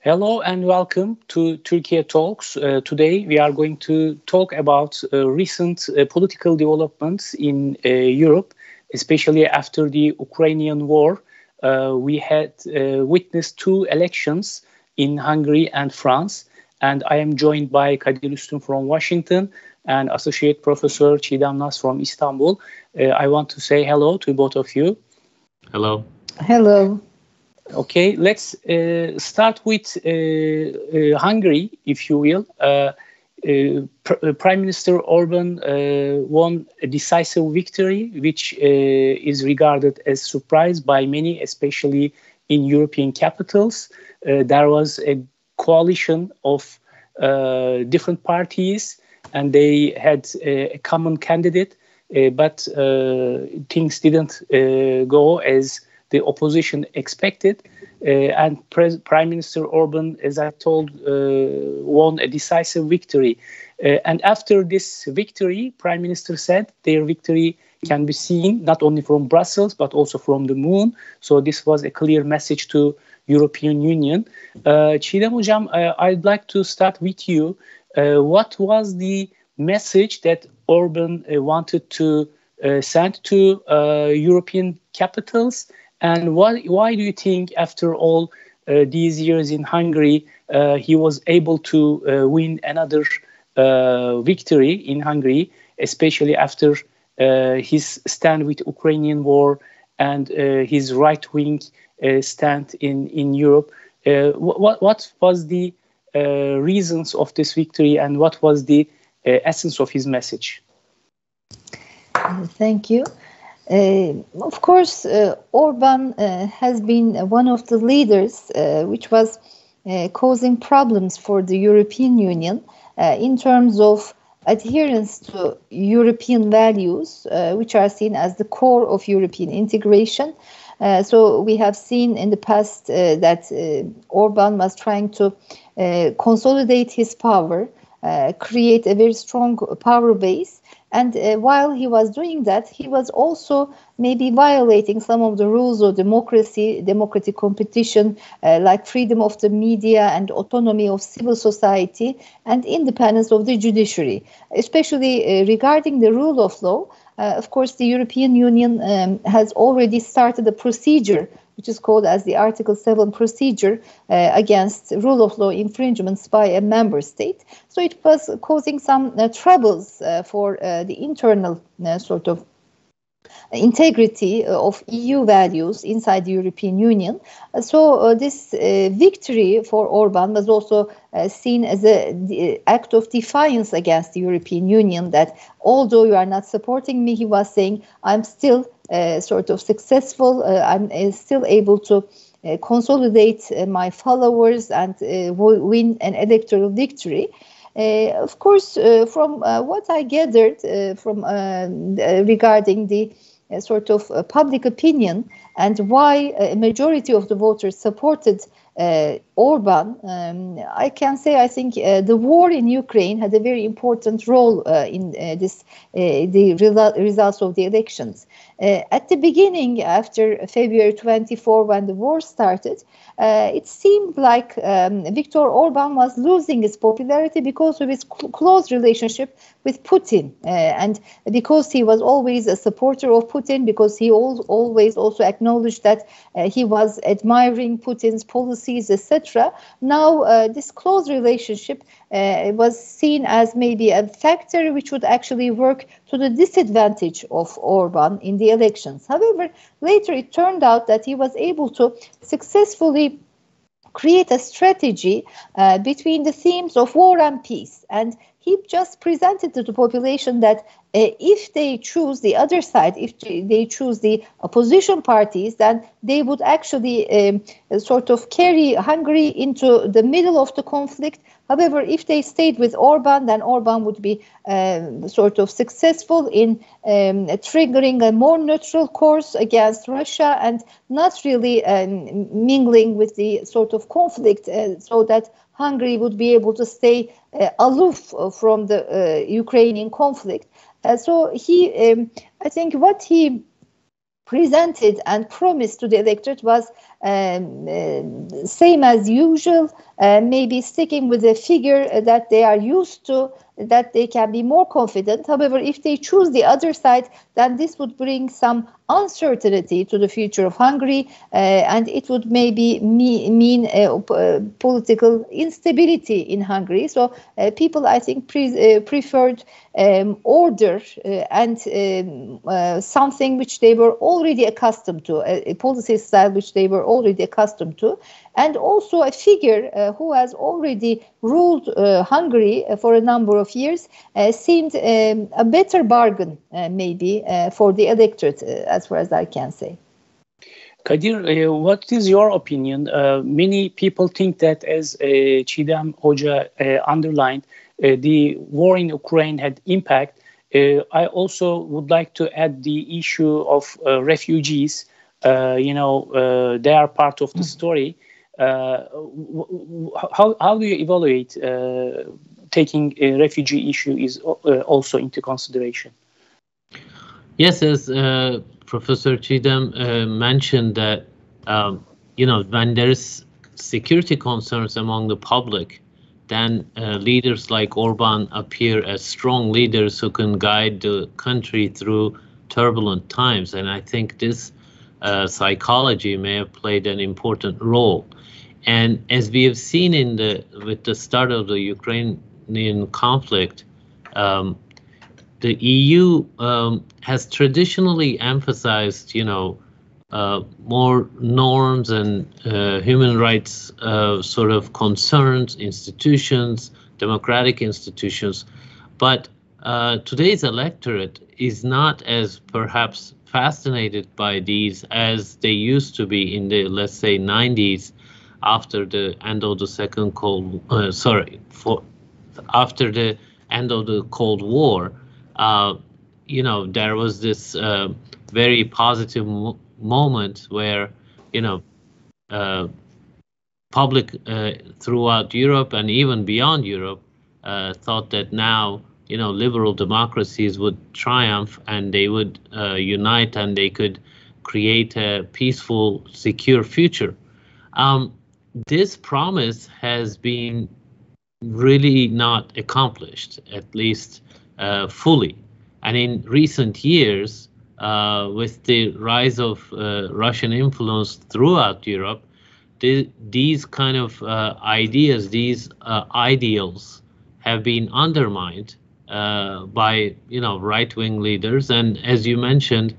Hello and welcome to Turkey Talks. Uh, today we are going to talk about uh, recent uh, political developments in uh, Europe, especially after the Ukrainian war. Uh, we had uh, witnessed two elections in Hungary and France, and I am joined by Kadir Üstün from Washington and Associate Professor Çiğdem Nas from Istanbul. I want to say hello to both of you. Hello. Hello. Okay, let's uh, start with uh, uh, Hungary, if you will. Uh, uh, Pr Prime Minister Orban won a decisive victory, which is regarded as a surprise by many, especially in European capitals. there was a coalition of different parties, and they had a common candidate, but things didn't go as the opposition expected. Uh, and Pre- Prime Minister Orban, as I told, uh, won a decisive victory. Uh, and after this victory, Prime Minister said their victory can be seen not only from Brussels but also from the moon. So this was a clear message to European Union. Uh, Hocam, uh, I'd like to start with you. Uh, what was the message that Orban uh, wanted to send to European capitals and why, why do you think, after all uh, these years in Hungary, uh, he was able to uh, win another uh, victory in Hungary, especially after uh, his stand with Ukrainian war and uh, his right-wing stand in, in Europe? what, what was the reasons of this victory and what was the essence of his message? Thank you. Uh, of course, uh, Orban uh, has been one of the leaders uh, which was uh, causing problems for the European Union uh, in terms of adherence to European values, which are seen as the core of European integration. so we have seen in the past that Orban was trying to consolidate his power, create a very strong power base, and uh, while he was doing that, he was also maybe violating some of the rules of democracy, democratic competition, uh, like freedom of the media and autonomy of civil society and independence of the judiciary, especially uh, regarding the rule of law. Uh, of course, the European Union um, has already started a procedure which is called as the Article 7 procedure uh, against rule of law infringements by a member state. So it was causing some uh, troubles uh, for uh, the internal uh, sort of integrity of EU values inside the European Union. Uh, so uh, this uh, victory for Orban was also seen as an act of defiance against the European Union that although you are not supporting me, he was saying, I'm still sort of successful, I'm still able to uh, consolidate uh, my followers and uh, win an electoral victory. Uh, of course, uh, from uh, what I gathered from regarding the sort of public opinion and why a majority of the voters supported uh, Orban, um, I can say I think uh, the war in Ukraine had a very important role uh, in uh, this uh, the result, results of the elections. Uh, at the beginning, after February 24, when the war started, it seemed like um, Viktor Orban was losing his popularity because of his cl- close relationship with Putin, and because he was always a supporter of Putin, because he al- always also acknowledged that he was admiring Putin's policies, etc now uh, this close relationship uh, was seen as maybe a factor which would actually work to the disadvantage of Orban in the elections. However, later it turned out that he was able to successfully create a strategy uh, between the themes of war and peace. And he just presented to the population that uh, if they choose the other side, if they choose the opposition parties, then they would actually um, sort of carry Hungary into the middle of the conflict. However, if they stayed with Orban, then Orban would be uh, sort of successful in um, triggering a more neutral course against Russia and not really um, mingling with the sort of conflict uh, so that Hungary would be able to stay uh, aloof from the uh, Ukrainian conflict. Uh, so he, um, I think, what he presented and promised to the electorate was um, uh, same as usual, uh, maybe sticking with a figure that they are used to, that they can be more confident. However, if they choose the other side, then this would bring some uncertainty to the future of Hungary, uh, and it would maybe me- mean uh, political instability in Hungary. So people, I think, pre- preferred um, order and um, something which they were already accustomed to, a, a, policy style which they were already accustomed to, and also a figure uh, who has already ruled uh, Hungary uh, for a number of years uh, seemed um, a better bargain, maybe, for the electorate, as far as I can say. Kadir, what is your opinion? many people think that, as uh, Çiğdem Hoca underlined, uh, the war in Ukraine had impact. Uh, I also would like to add the issue of uh, refugees. You know, they are part of the mm. story. how, how do you evaluate taking a refugee issue is also into consideration? Yes, as uh, Professor Çiğdem uh, mentioned that um, you know when there's security concerns among the public, then uh, leaders like Orban appear as strong leaders who can guide the country through turbulent times. And I think this uh, psychology may have played an important role. And as we have seen in the with the start of the Ukrainian conflict, um, the EU um, has traditionally emphasized, you know, uh, more norms and uh, human rights uh, sort of concerns, institutions, democratic institutions. But uh, today's electorate is not as perhaps fascinated by these as they used to be in the, let's say, 90s after the end of the second Cold, uh, sorry, for after the end of the Cold War. you know, there was this very positive moment where you know uh, public uh, throughout Europe and even beyond Europe uh, thought that now you know liberal democracies would triumph and they would uh, unite and they could create a peaceful, secure future. Um, this promise has been really not accomplished, at least uh, fully. And in recent years, uh, with the rise of uh, Russian influence throughout Europe, the, these kind of uh, ideas, these uh, ideals, have been undermined uh, by you know right-wing leaders, and as you mentioned,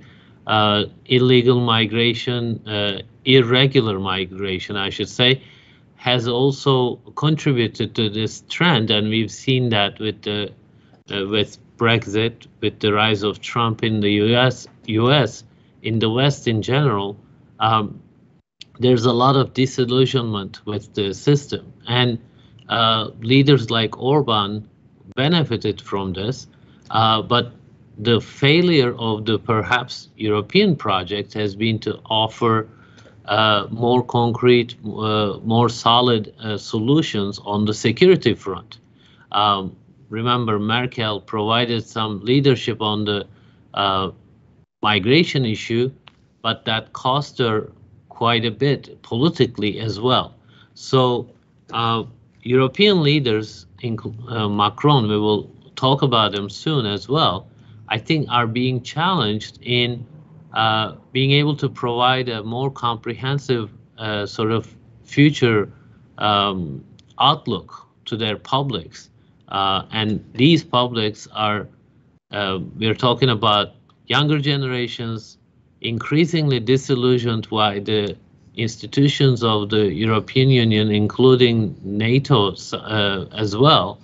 uh, illegal migration, irregular migration, I should say, has also contributed to this trend, and we've seen that with the with Brexit, with the rise of Trump in the U.S., U.S. in the West in general, um, there's a lot of disillusionment with the system, and uh, leaders like Orban benefited from this, uh, but the failure of the perhaps European project has been to offer uh, more concrete, uh, more solid uh, solutions on the security front. Um, remember Merkel provided some leadership on the uh, migration issue, but that cost her quite a bit politically as well. So uh, European leaders, uh, Macron, we will talk about them soon as well, I think are being challenged in uh, being able to provide a more comprehensive uh, sort of future um, outlook to their publics. Uh, and these publics are, uh, we're talking about younger generations increasingly disillusioned by the institutions of the European Union, including NATO uh, as well.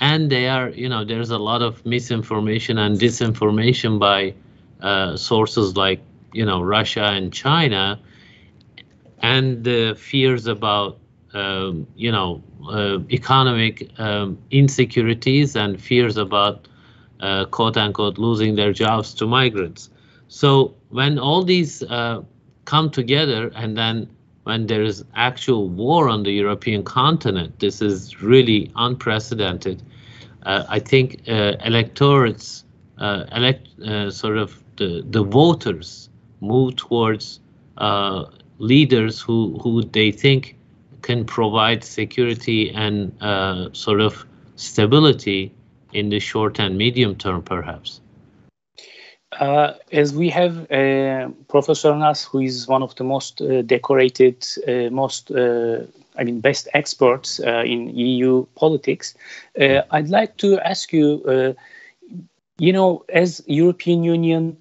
And they are, you know, there's a lot of misinformation and disinformation by uh, sources like, you know, Russia and China, and the fears about um, you know, uh, economic um, insecurities and fears about uh, quote unquote losing their jobs to migrants. So when all these uh, come together and then when there is actual war on the European continent, this is really unprecedented. Uh, I think uh, electorates, uh, elect, sort of the, the voters move towards uh, leaders who, who they think can provide security and uh, sort of stability in the short and medium term, perhaps? Uh, as we have Professor Nas, who is one of the most uh, decorated, uh, most, uh, I mean, best experts uh, in EU politics, I'd like to ask you, you know, as European Union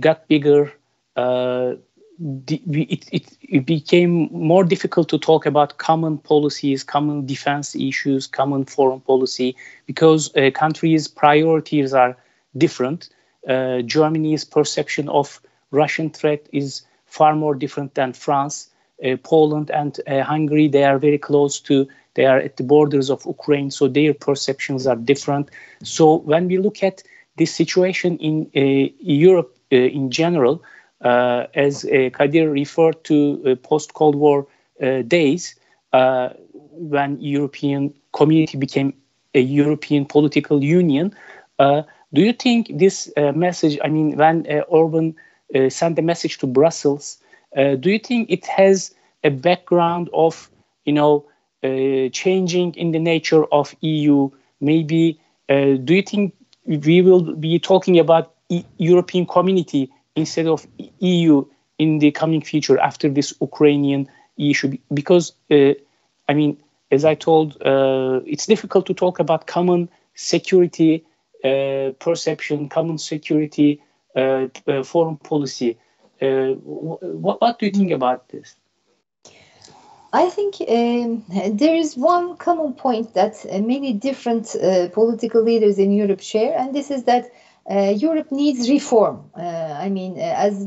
got bigger, it, it, it, became more difficult to talk about common policies, common defense issues, common foreign policy, because countries' priorities are different uh, Germany's perception of Russian threat is far more different than France. Uh, Poland and uh, Hungary, they are very close to, they are at the borders of Ukraine, so their perceptions are different. So when we look at this situation in uh, Europe uh, in general, uh, as Kadir referred to post-Cold War days, when European community became a European political union, do you think this uh, message, I mean, when uh, Orban uh, sent a message to Brussels, uh, do you think it has a background of, you know, uh, changing in the nature of EU? Maybe, uh, do you think we will be talking about e European community instead of EU in the coming future after this Ukrainian issue? Because, I mean, as I told, it's difficult to talk about common security uh, perception, common security, uh, uh, foreign policy. what, what do you think about this? I think um, there is one common point that uh, many different uh, political leaders in Europe share, and this is that uh, Europe needs reform. I mean, as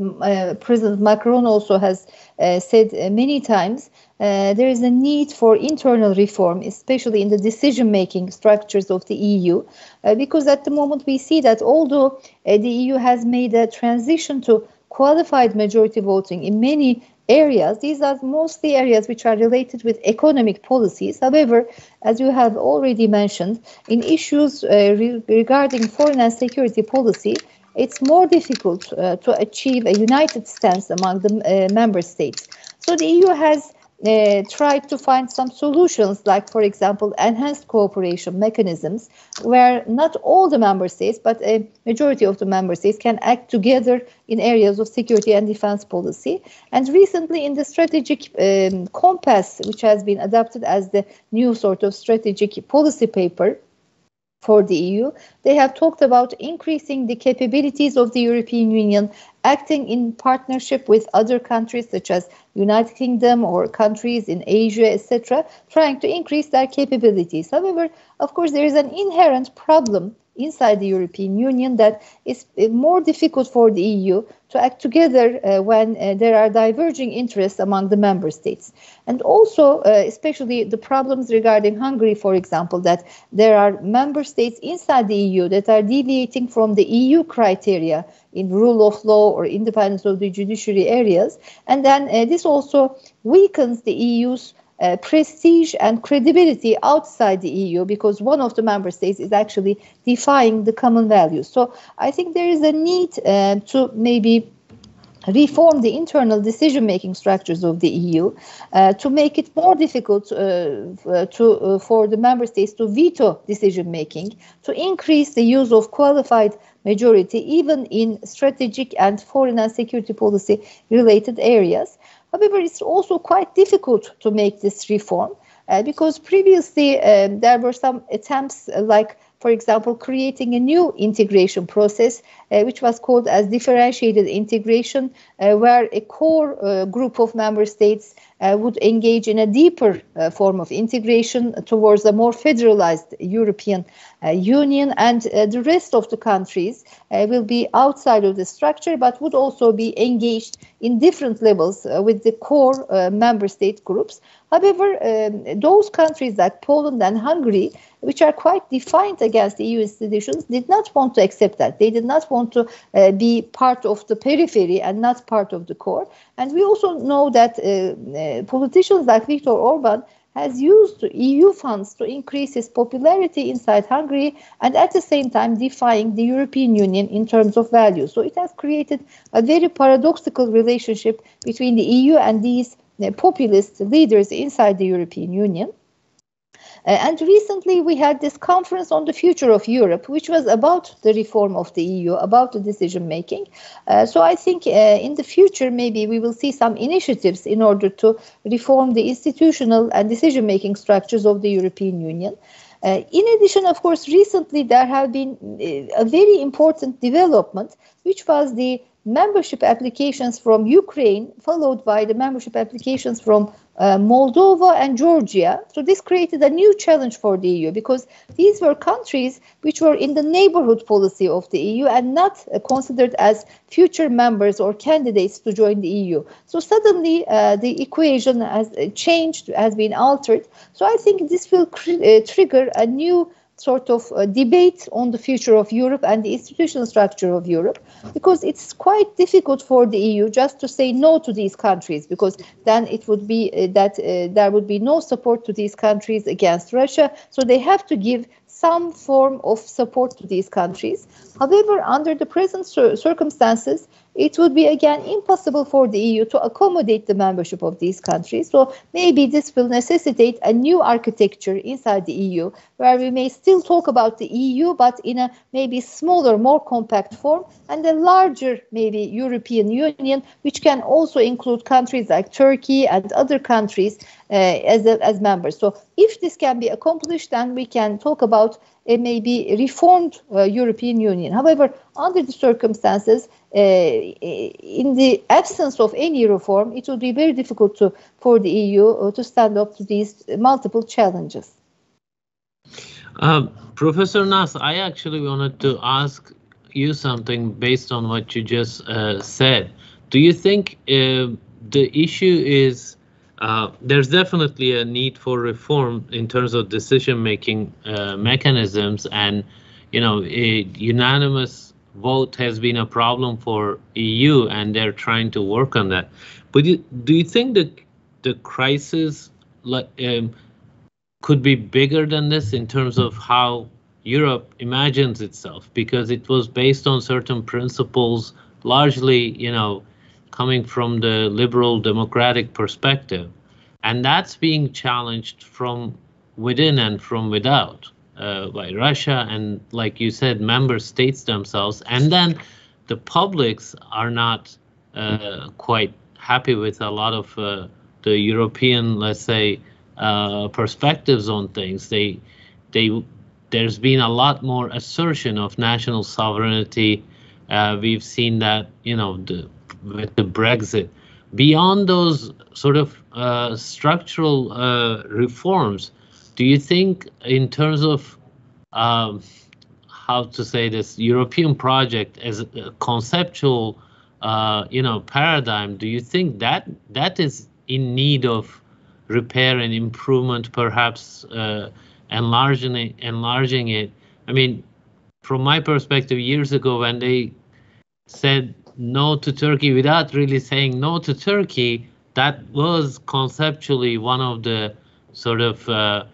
President Macron also has said many times, uh, there is a need for internal reform, especially in the decision making structures of the EU, uh, because at the moment we see that although uh, the EU has made a transition to qualified majority voting in many areas, these are mostly areas which are related with economic policies. However, as you have already mentioned, in issues uh, re- regarding foreign and security policy, it's more difficult uh, to achieve a united stance among the uh, member states. So the EU has uh, tried to find some solutions, like, for example, enhanced cooperation mechanisms, where not all the member states, but a majority of the member states can act together in areas of security and defense policy. And recently, in the strategic um, compass, which has been adopted as the new sort of strategic policy paper, for the EU. They have talked about increasing the capabilities of the European Union, acting in partnership with other countries such as United Kingdom or countries in Asia, etc., trying to increase their capabilities. However, of course, there is an inherent problem inside the European Union that is uh, more difficult for the EU to act together uh, when uh, there are diverging interests among the member states. And also, uh, especially the problems regarding Hungary, for example, that there are member states inside the EU that are deviating from the EU criteria in rule of law or independence of the judiciary areas. And then uh, this also weakens the EU's uh, prestige and credibility outside the EU because one of the member states is actually defying the common values. So I think there is a need uh, to maybe reform the internal decision making structures of the EU uh, to make it more difficult uh, uh to, uh, for the member states to veto decision making, to increase the use of qualified majority, even in strategic and foreign and security policy related areas. However, it's also quite difficult to make this reform uh, because previously um, there were some attempts uh, like for example, creating a new integration process, uh, which was called as differentiated integration, uh, where a core uh, group of member states uh, would engage in a deeper uh, form of integration towards a more federalized European uh, Union, and the rest of the countries will be outside of the structure, but would also be engaged in different levels with the core member state groups. However, um, those countries like Poland and Hungary which are quite defiant against the EU institutions, did not want to accept that. They did not want to uh, be part of the periphery and not part of the core. And we also know that uh, uh, politicians like Viktor Orban has used EU funds to increase its popularity inside Hungary and at the same time defying the European Union in terms of values. So it has created a very paradoxical relationship between the EU and these uh, populist leaders inside the European Union. Uh, and recently we had this conference on the future of Europe, which was about the reform of the EU, about the decision making. Uh, so I think uh, in the future, maybe we will see some initiatives in order to reform the institutional and decision making structures of the European Union. Uh, in addition, of course, recently there have been uh, a very important development, which was the membership applications from Ukraine, followed by the membership applications from uh, Moldova and Georgia. So this created a new challenge for the EU because these were countries which were in the neighborhood policy of the EU and not uh, considered as future members or candidates to join the EU. So suddenly uh, the equation has uh, changed, has been altered. So I think this will uh, trigger a new sort of uh, debate on the future of Europe and the institutional structure of Europe, because it's quite difficult for the EU just to say no to these countries, because then it would be uh, that uh, there would be no support to these countries against Russia. So they have to give some form of support to these countries. However, under the present circumstances, it would be again impossible for the EU to accommodate the membership of these countries. So maybe this will necessitate a new architecture inside the EU where we may still talk about the EU, but in a maybe smaller, more compact form, and a larger, maybe European Union, which can also include countries like Turkey and other countries uh, as, a, as members. So if this can be accomplished, then we can talk about a maybe reformed uh, European Union. However, under the circumstances, in the absence of any reform, it would be very difficult to, for the EU uh, to stand up to these multiple challenges. Uh, Professor Nas, I actually wanted to ask you something based on what you just uh, said. Do you think uh, the issue is uh, there's definitely a need for reform in terms of decision-making mechanisms, and you know, a unanimous vote has been a problem for EU, and they're trying to work on that. But do you, do you think that the crisis um, could be bigger than this in terms of how Europe imagines itself? Because it was based on certain principles, largely, you know, coming from the liberal democratic perspective, and that's being challenged from within and from without uh, by Russia and, like you said, member states themselves. And then the publics are not uh, quite happy with a lot of uh, the European, let's say, uh, perspectives on things. They, they, there's been a lot more assertion of national sovereignty. Uh, we've seen that, you know, the, with the Brexit. Beyond those sort of uh, structural reforms, do you think in terms of um, how to say this European project as a conceptual uh, you know paradigm do you think that that is in need of repair and improvement perhaps uh, enlarging it enlarging it? I mean from my perspective years ago when they said no to Turkey without really saying no to Turkey that was conceptually one of the sort of uh,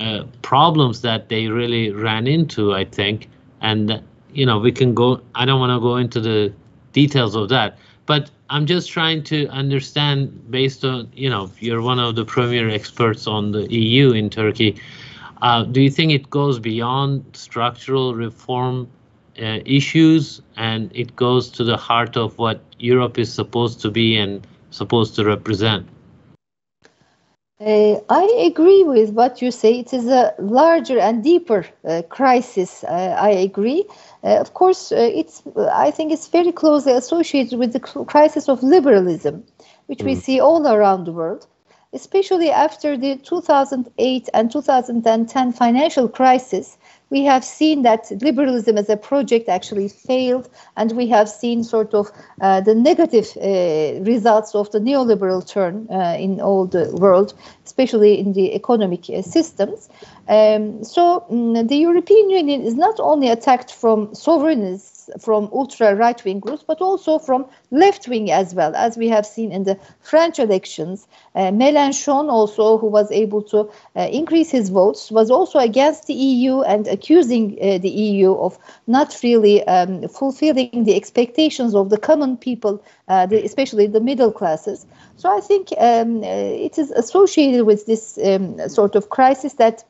uh, problems that they really ran into, I think. And, you know, we can go, I don't want to go into the details of that, but I'm just trying to understand based on, you know, you're one of the premier experts on the EU in Turkey. Uh, do you think it goes beyond structural reform uh, issues and it goes to the heart of what Europe is supposed to be and supposed to represent? Uh, I agree with what you say. It is a larger and deeper uh, crisis. Uh, I agree. Uh, of course, uh, it's. I think it's very closely associated with the crisis of liberalism, which mm. we see all around the world, especially after the 2008 and 2010 financial crisis we have seen that liberalism as a project actually failed, and we have seen sort of uh, the negative uh, results of the neoliberal turn uh, in all the world, especially in the economic uh, systems. Um, so um, the European Union is not only attacked from sovereignists from ultra right wing groups, but also from left wing as well, as we have seen in the French elections. Uh, Mélenchon, also, who was able to uh, increase his votes, was also against the EU and accusing uh, the EU of not really um, fulfilling the expectations of the common people, uh, the, especially the middle classes. So I think um, uh, it is associated with this um, sort of crisis that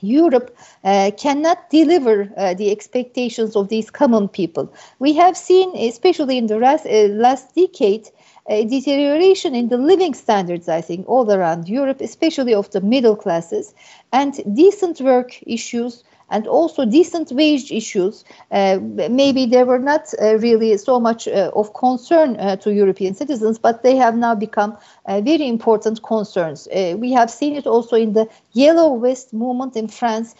Europe uh, cannot deliver uh, the expectations of these common people. We have seen, especially in the last, uh, last decade, a deterioration in the living standards, I think, all around Europe, especially of the middle classes, and decent work issues and also decent wage issues. Uh, maybe they were not uh, really so much uh, of concern uh, to European citizens, but they have now become uh, very important concerns. Uh, we have seen it also in the Yellow Vest movement in France.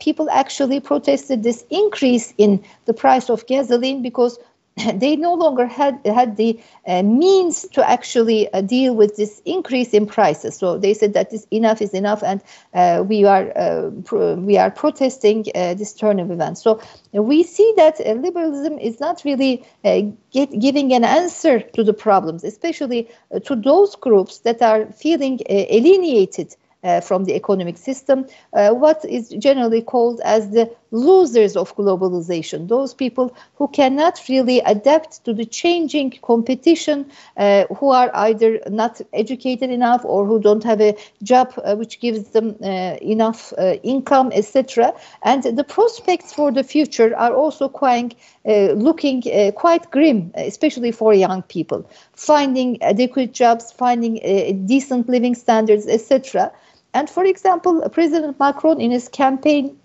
people actually protested this increase in the price of gasoline because they no longer had had the uh, means to actually uh, deal with this increase in prices. So they said that this enough is enough, and uh, we are uh, pro- we are protesting uh, this turn of events. So we see that uh, liberalism is not really get, giving an answer to the problems, especially to those groups that are feeling alienated uh, from the economic system, uh, what is generally called as the losers of globalization, those people who cannot really adapt to the changing competition, uh, who are either not educated enough or who don't have a job uh, which gives them uh, enough uh, income, etc. And the prospects for the future are also quite looking quite grim, especially for young people, finding adequate jobs, finding decent living standards, etc. And for example, President Macron in his campaign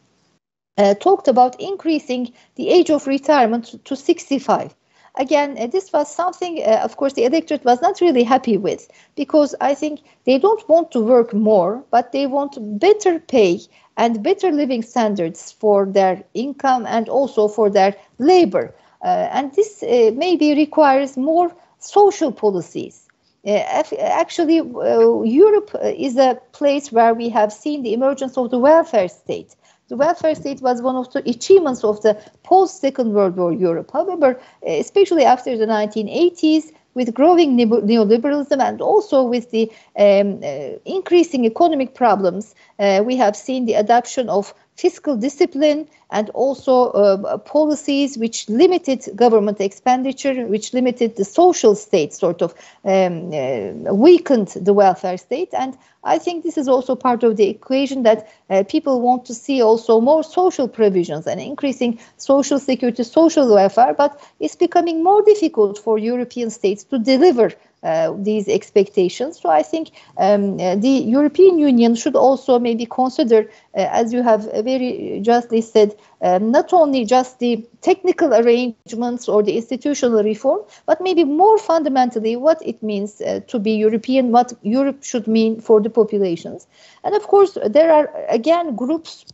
uh, talked about increasing the age of retirement to 65. Again, uh, this was something, uh, of course, the electorate was not really happy with because I think they don't want to work more, but they want better pay and better living standards for their income and also for their labor. Uh, and this uh, maybe requires more social policies uh, actually, uh, Europe uh, is a place where we have seen the emergence of the welfare state. The welfare state was one of the achievements of the post Second World War Europe. However, especially after the 1980s, with growing neoliberalism and also with the um, uh, increasing economic problems, uh, we have seen the adoption of fiscal discipline and also uh, policies which limited government expenditure, which limited the social state, sort of um, uh, weakened the welfare state. And I think this is also part of the equation that uh, people want to see also more social provisions and increasing social security, social welfare, but it's becoming more difficult for European states to deliver uh, these expectations. So I think um, uh, the European Union should also maybe consider, uh, as you have very justly said, um, not only just the technical arrangements or the institutional reform, but maybe more fundamentally what it means uh, to be European, what Europe should mean for the populations. And of course, there are again groups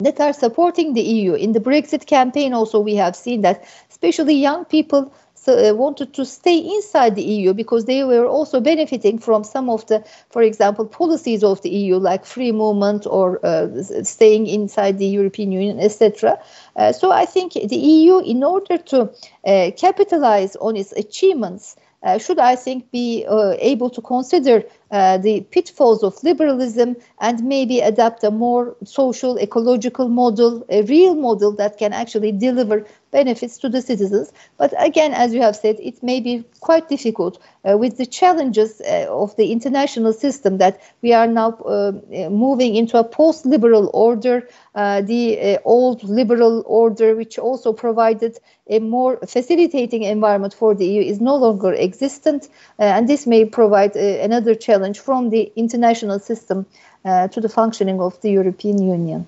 that are supporting the EU. In the Brexit campaign, also, we have seen that especially young people so, uh, wanted to stay inside the EU because they were also benefiting from some of the, for example, policies of the EU, like free movement or uh, staying inside the European Union, etc. Uh, so I think the EU, in order to uh, capitalize on its achievements, uh, should I think be uh, able to consider uh, the pitfalls of liberalism and maybe adapt a more social, ecological model, a real model that can actually deliver benefits to the citizens. But again, as you have said, it may be quite difficult uh, with the challenges uh, of the international system that we are now uh, moving into a post liberal order. the old liberal order, which also provided a more facilitating environment for the EU, is no longer existent. and this may provide another challenge challenge from the international system uh, to the functioning of the European Union.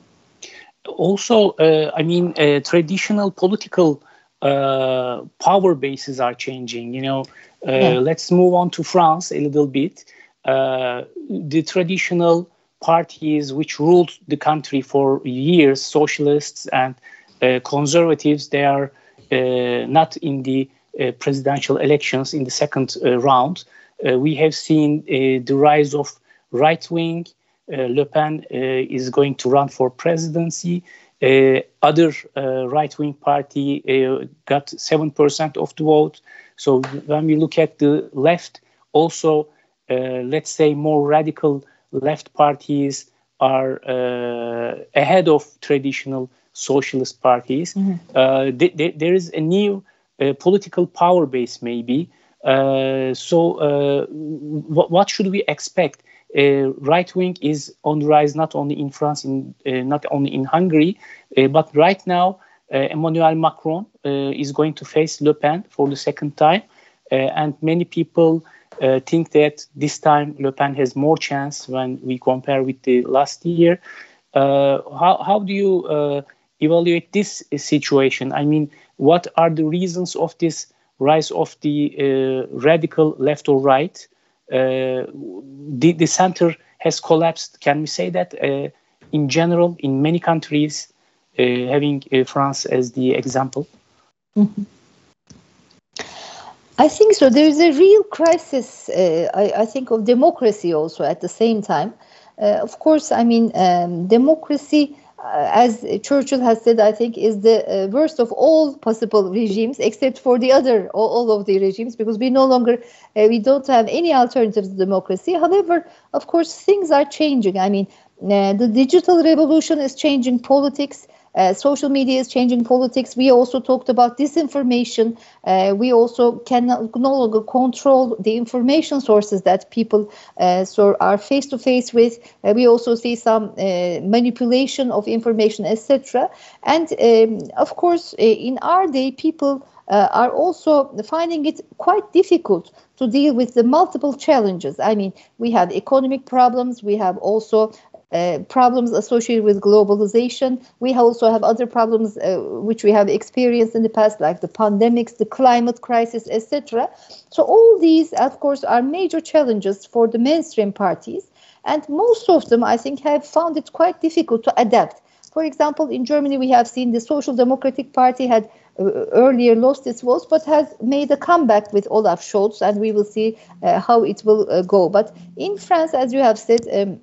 Also, uh, I mean, uh, traditional political uh, power bases are changing. You know, uh, yeah. let's move on to France a little bit. Uh, the traditional parties which ruled the country for years, socialists and conservatives, they are not in the presidential elections in the second round. Uh, we have seen uh, the rise of right wing. Uh, Le Pen is going to run for presidency. other right-wing party got seven percent of the vote. So when we look at the left, also let's say more radical left parties are ahead of traditional socialist parties. Mm-hmm. Th- th- there is a new political power base, maybe. Uh, so, uh, w- what should we expect? Uh, right wing is on the rise not only in France, in, uh, not only in Hungary, uh, but right now uh, Emmanuel Macron is going to face Le Pen for the second time, and many people think that this time Le Pen has more chance when we compare with the last year. how how do you evaluate this situation? I mean, what are the reasons of this rise of the radical left or right? Uh, the, the center has collapsed. Can we say that uh, in general, in many countries, uh, having France as the example? Mm-hmm. I think so. There is a real crisis, I, I, think, of democracy also at the same time. of course, I mean, um, democracy uh, as Churchill has said, I think is the uh, worst of all possible regimes, except for the other all, all of the regimes, because we no longer uh, we don't have any alternatives to democracy. However, of course, things are changing. I mean, uh, the digital revolution is changing politics. Uh, social media is changing politics. We also talked about disinformation. Uh, we also can no longer control the information sources that people uh, so are face to face with. Uh, we also see some uh, manipulation of information, etc. And um, of course, uh, in our day, people are also finding it quite difficult to deal with the multiple challenges. I mean, we have economic problems, we have also uh, problems associated with globalization. We also have other problems uh, which we have experienced in the past, like the pandemics, the climate crisis, etc. So all these, of course, are major challenges for the mainstream parties, and most of them, I think, have found it quite difficult to adapt. For example, in Germany, we have seen the Social Democratic Party had uh, earlier lost its votes, but has made a comeback with Olaf Scholz, and we will see uh, how it will uh, go. But in France, as you have said, um,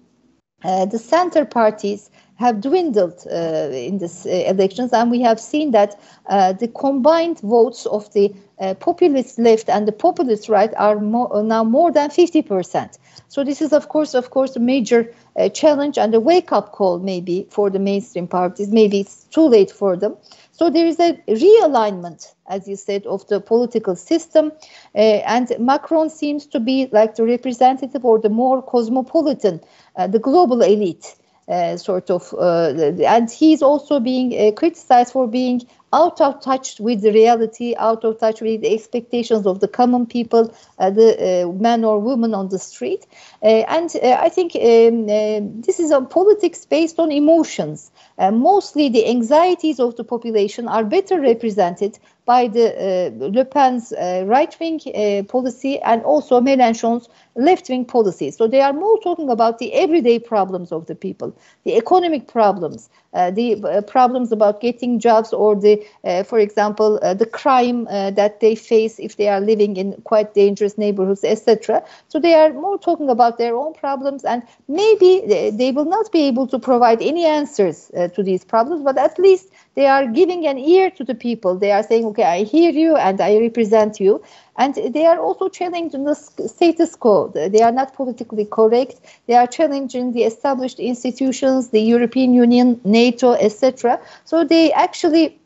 the center parties have dwindled uh, in these uh, elections, and we have seen that uh, the combined votes of the uh, populist left and the populist right are now more than 50%. So this is, of course, of course, a major uh, challenge and a wake-up call, maybe for the mainstream parties. Maybe it's too late for them. So there is a realignment, as you said, of the political system, uh, and Macron seems to be like the representative or the more cosmopolitan, uh, the global elite. Uh, sort of, uh, and he's also being uh, criticized for being out of touch with the reality, out of touch with the expectations of the common people, uh, the uh, man or woman on the street. Uh, and I think um, this is a politics based on emotions. mostly the anxieties of the population are better represented by the uh, Le Pen's uh, right-wing uh, policy and also Mélenchon's left-wing policy. So they are more talking about the everyday problems of the people, the economic problems, uh, the uh, problems about getting jobs, or the, uh, for example, the crime that they face if they are living in quite dangerous neighborhoods, etc. So they are more talking about their own problems, and maybe they, will not be able to provide any answers to these problems, but at least they are giving an ear to the people. They are saying, okay, I hear you and I represent you. And they are also challenging the status quo. They are not politically correct. They are challenging the established institutions, the European Union, NATO, etc. So they actually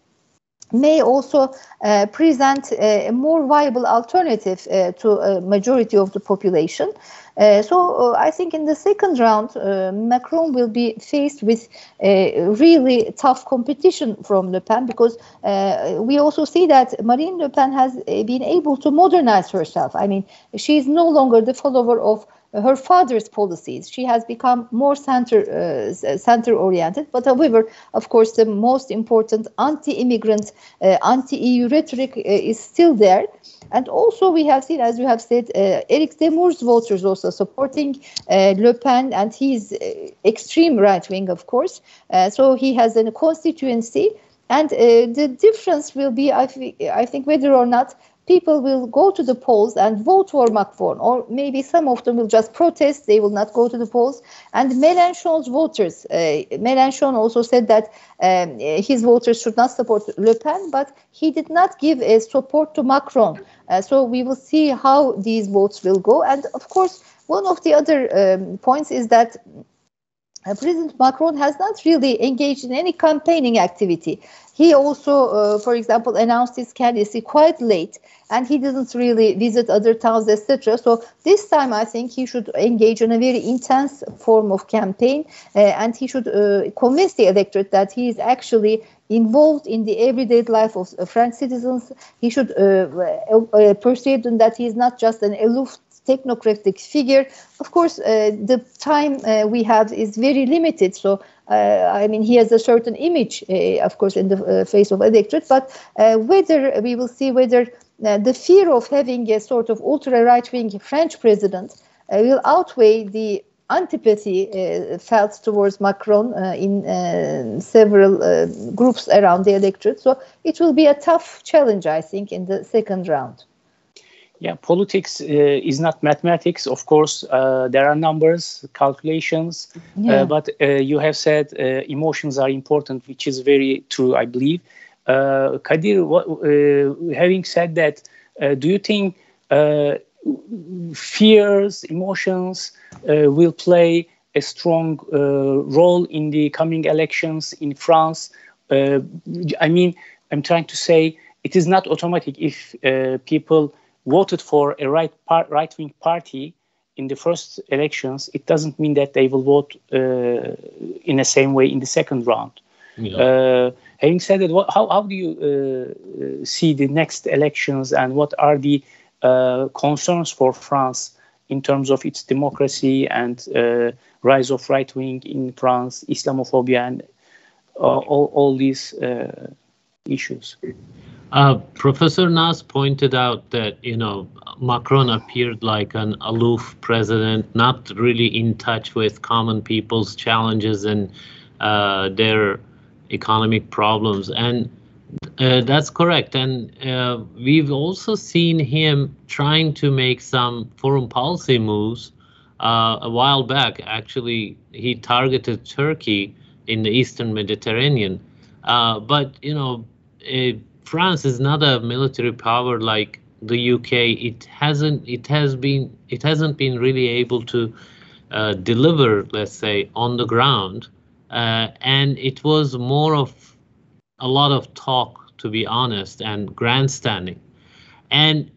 may also uh, present a more viable alternative uh, to a majority of the population. Uh, so uh, I think in the second round, uh, Macron will be faced with a really tough competition from Le Pen because we also see that Marine Le Pen has been able to modernize herself. I mean, she is no longer the follower of her father's policies. She has become more center uh, center oriented. But however, of course, the most important anti-immigrant, uh, anti-EU rhetoric uh, is still there. And also, we have seen, as you have said, uh, Eric Zemmour's voters also supporting uh, Le Pen, and he's uh, extreme right wing, of course. so he has a constituency. And the difference will be, I, I think, whether or not people will go to the polls and vote for Macron, or maybe some of them will just protest. They will not go to the polls. And Mélenchon's voters, uh, Mélenchon also said that um, his voters should not support Le Pen, but he did not give a support to Macron. Uh, so we will see how these votes will go. And of course, one of the other um, points is that President Macron has not really engaged in any campaigning activity. He also, uh, for example, announced his candidacy quite late, and he didn't really visit other towns, etc. So this time, I think he should engage in a very intense form of campaign, uh, and he should uh, convince the electorate that he is actually involved in the everyday life of French citizens. He should uh, uh, persuade them that he is not just an aloof technocratic figure. Of course, uh, the time uh, we have is very limited. So, uh, I mean, he has a certain image, uh, of course, in the uh, face of electorate. But uh, whether we will see whether the fear of having a sort of ultra right wing French president will outweigh the antipathy felt towards Macron in several groups around the electorate. So, it will be a tough challenge, I think, in the second round. Yeah, politics uh, is not mathematics. Of course, uh, there are numbers, calculations, uh, yeah. but uh, you have said uh, emotions are important, which is very true, I believe. Kadir, what, having said that, do you think fears, emotions will play a strong role in the coming elections in France? I mean, I'm trying to say it is not automatic if people voted for a right par- right wing party in the first elections, it doesn't mean that they will vote uh, in the same way in the second round. Yeah. Uh, having said that, what, how, how do you uh, see the next elections and what are the uh, concerns for France in terms of its democracy and uh, rise of right wing in France, Islamophobia, and all, all these uh, issues? Uh, Professor Nas pointed out that you know Macron appeared like an aloof president, not really in touch with common people's challenges and uh, their economic problems, and uh, that's correct. And uh, we've also seen him trying to make some foreign policy moves. Uh, a while back, actually, he targeted Turkey in the Eastern Mediterranean, uh, but you know. It, France is not a military power like the UK. It hasn't. It has been. It hasn't been really able to uh, deliver, let's say, on the ground, uh, and it was more of a lot of talk, to be honest, and grandstanding. And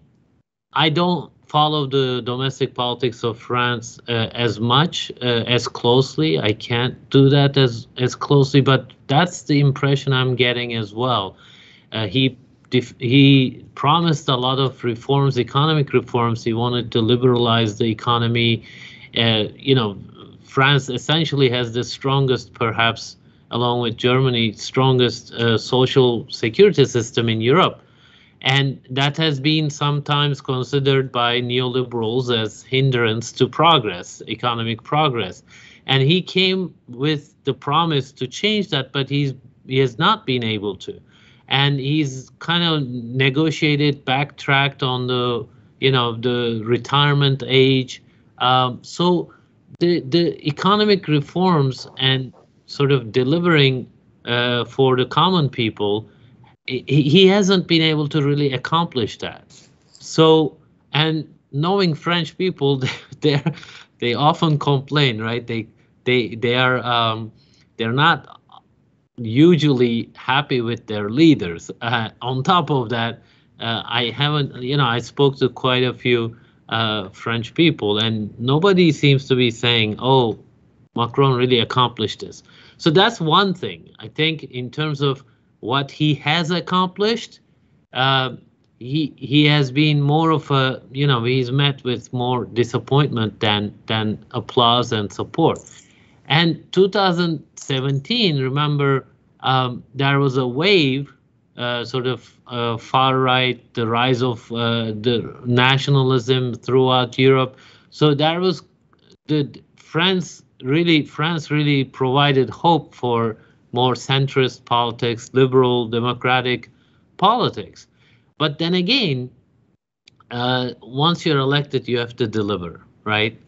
I don't follow the domestic politics of France uh, as much uh, as closely. I can't do that as as closely, but that's the impression I'm getting as well. Uh, he he promised a lot of reforms, economic reforms. He wanted to liberalize the economy. Uh, you know, France essentially has the strongest, perhaps along with Germany, strongest uh, social security system in Europe. And that has been sometimes considered by neoliberals as hindrance to progress, economic progress. And he came with the promise to change that, but he's he has not been able to and he's kind of negotiated backtracked on the you know the retirement age. Um, so the the economic reforms and sort of delivering uh, for the common people he, he hasn't been able to really accomplish that. So and knowing french people they they often complain right? They they they are um, they're not usually happy with their leaders. Uh, on top of that, uh, I haven't, you know, I spoke to quite a few uh, French people, and nobody seems to be saying, "Oh, Macron really accomplished this." So that's one thing. I think in terms of what he has accomplished, uh, he he has been more of a, you know, he's met with more disappointment than than applause and support. And 2017, remember, um, there was a wave, uh, sort of uh, far right, the rise of uh, the nationalism throughout Europe. So there was the France really France really provided hope for more centrist politics, liberal democratic politics. But then again, uh, once you're elected, you have to deliver, right?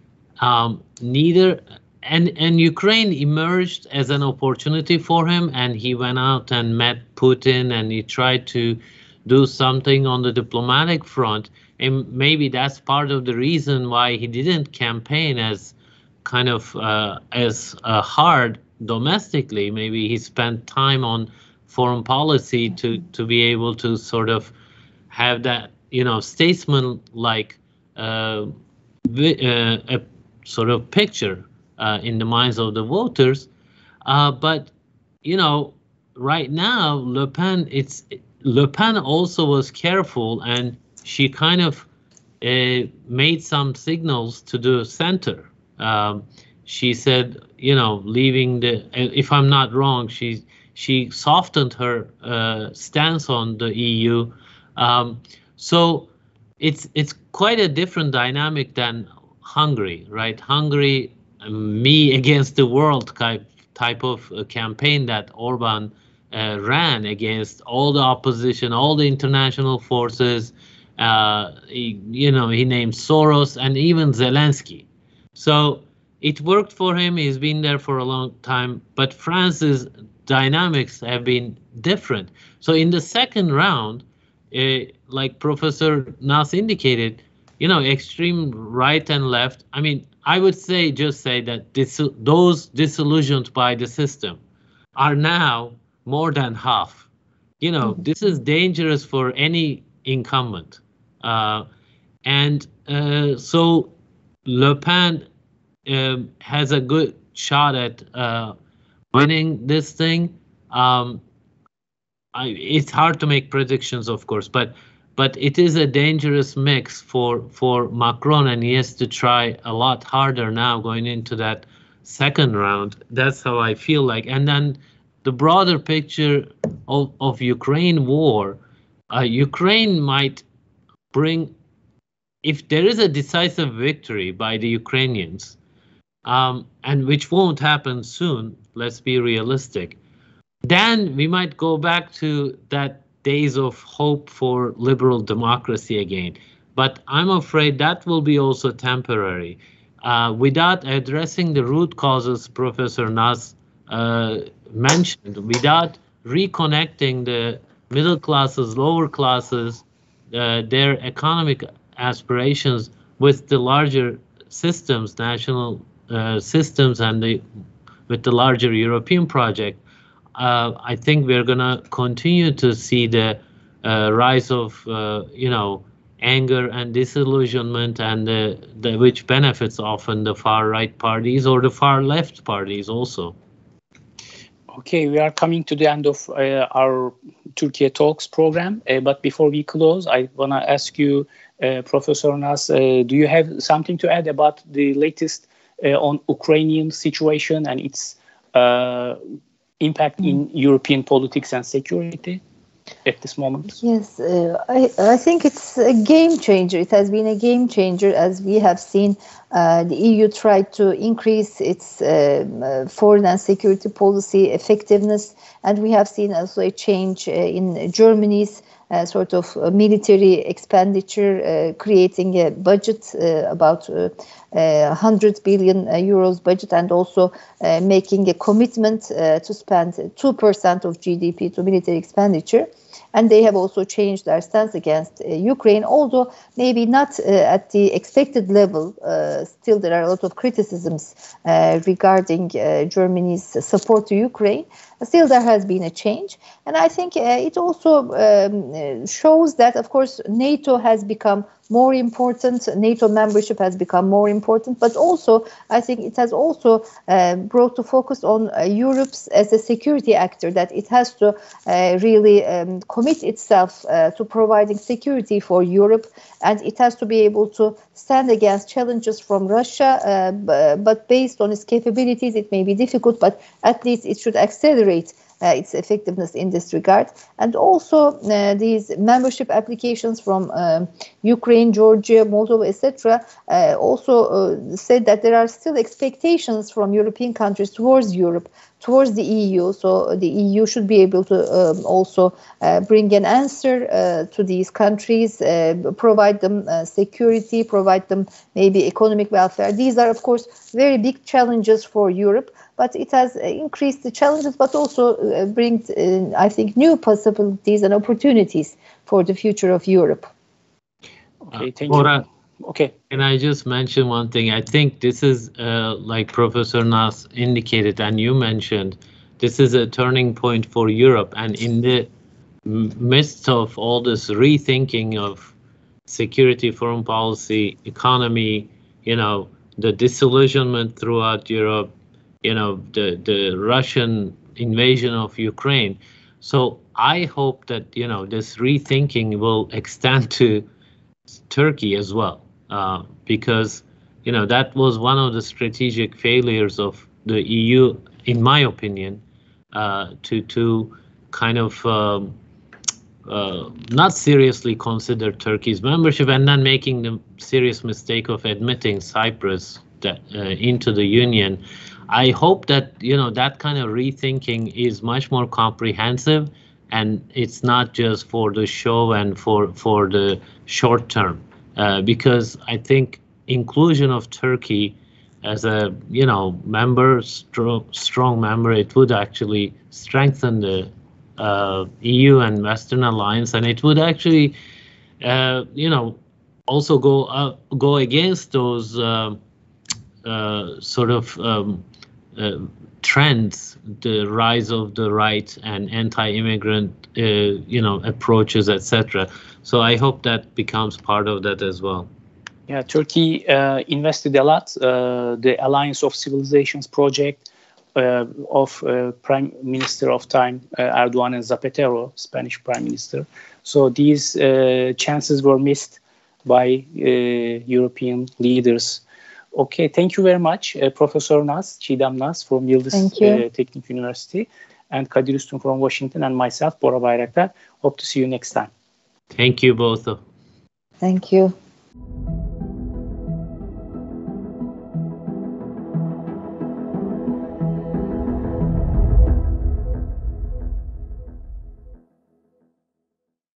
Um, neither and and Ukraine emerged as an opportunity for him, and he went out and met Putin, and he tried to do something on the diplomatic front, and maybe that's part of the reason why he didn't campaign as kind of uh, as uh, hard domestically. Maybe he spent time on foreign policy to to be able to sort of have that you know statesman like uh, uh, a sort of picture in the minds of the voters. Uh, but you know, right now, Le Pen, it's Le Pen also was careful, and she kind of uh, made some signals to the center. Um, she said, you know, leaving the. If I'm not wrong, she she softened her uh, stance on the EU. Um, so it's it's quite a different dynamic than Hungary, right? Hungary me against the world type type of uh, campaign that Orban uh, ran against all the opposition, all the international forces. Uh, he, you know, he named Soros and even Zelensky. So it worked for him. He's been there for a long time. But France's dynamics have been different. So in the second round, uh, like Professor Nas indicated, you know, extreme right and left. I mean, I would say just say that dis- those disillusioned by the system are now more than half. You know, mm-hmm. this is dangerous for any incumbent. Uh, and uh, so Le Pen um, has a good shot at uh, winning this thing. Um, I, it's hard to make predictions, of course, but but it is a dangerous mix for for Macron, and he has to try a lot harder now going into that second round. That's how I feel like. And then the broader picture of, of Ukraine war, uh, Ukraine might bring, if there is a decisive victory by the Ukrainians, um, and which won't happen soon, let's be realistic, then we might go back to that days of hope for liberal democracy again. But I'm afraid that will be also temporary. Uh, without addressing the root causes Professor Nas uh, mentioned, without reconnecting the middle classes, lower classes, uh, their economic aspirations with the larger systems, national uh, systems, and the with the larger European project, uh, I think we're going to continue to see the uh, rise of, uh, you know, anger and disillusionment, and the, the, which benefits often the far right parties or the far left parties also. Okay, we are coming to the end of uh, our Turkey Talks program. Uh, but before we close, I want to ask you, uh, Professor Nas, do you have something to add about the latest on Ukrainian situation and its impact in European politics and security at this moment? Yes, uh, I, I think it's a game changer. It has been a game changer as we have seen uh, the EU tried to increase its um, uh, foreign and security policy effectiveness, and we have seen also a change uh, in Germany's uh, sort of military expenditure, uh, creating a budget uh, about 100 billion euros budget, and also making a commitment to spend 2% of GDP to military expenditure and they have also changed their stance against uh, Ukraine, although maybe not uh, at the expected level. Uh, still, there are a lot of criticisms regarding Germany's support to Ukraine. Still, there has been a change, and I think it also um, shows that, of course, NATO has become more important. NATO membership has become more important, but also I think it has also uh, brought to focus on uh, Europe's as a security actor that it has to uh, really um, commit itself uh, to providing security for Europe, and it has to be able to stand against challenges from Russia. Uh, but based on its capabilities, it may be difficult, but at least it should accelerate its effectiveness in this regard. And also uh, these membership applications from um, Ukraine, Georgia, Moldova, etc., uh, also uh, said that there are still expectations from European countries towards Europe towards the EU. So the EU should be able to um, also uh, bring an answer uh, to these countries, uh, provide them uh, security, provide them maybe economic welfare. These are, of course, very big challenges for Europe, but it has increased the challenges, but also uh, brings, uh, I think, new possibilities and opportunities for the future of Europe. Okay, thank you okay. Can I just mention one thing? I think this is uh, like Professor Nas indicated and you mentioned, this is a turning point for Europe. And in the midst of all this rethinking of security, foreign policy, economy, you know, the disillusionment throughout Europe, you know, the, the Russian invasion of Ukraine. So I hope that, you know, this rethinking will extend to Turkey as well. Uh, because you know that was one of the strategic failures of the EU, in my opinion, uh, to to kind of um, uh, not seriously consider Turkey's membership and then making the serious mistake of admitting Cyprus that, uh, into the union. I hope that you know that kind of rethinking is much more comprehensive and it's not just for the show and for for the short term. Uh, because I think inclusion of Turkey as a you know member, strong, strong member, it would actually strengthen the uh, EU and Western alliance, and it would actually uh, you know also go uh, go against those uh, sort of um, trends, the rise of the right and anti-immigrant you know approaches, etc. So I hope that becomes part of that as well. Yeah, Turkey uh, invested a lot. Uh, the Alliance of Civilizations project uh, of uh, Prime Minister of time uh, Erdogan and Zapatero, Spanish Prime Minister. So these uh, chances were missed by European leaders. Okay, thank you very much, Professor Naz, Çiğdem Naz from Yıldız Technical University, and Kadir Üstün from Washington, and myself, Bora Bayraktar. Hope to see you next time. Thank you both. Thank you.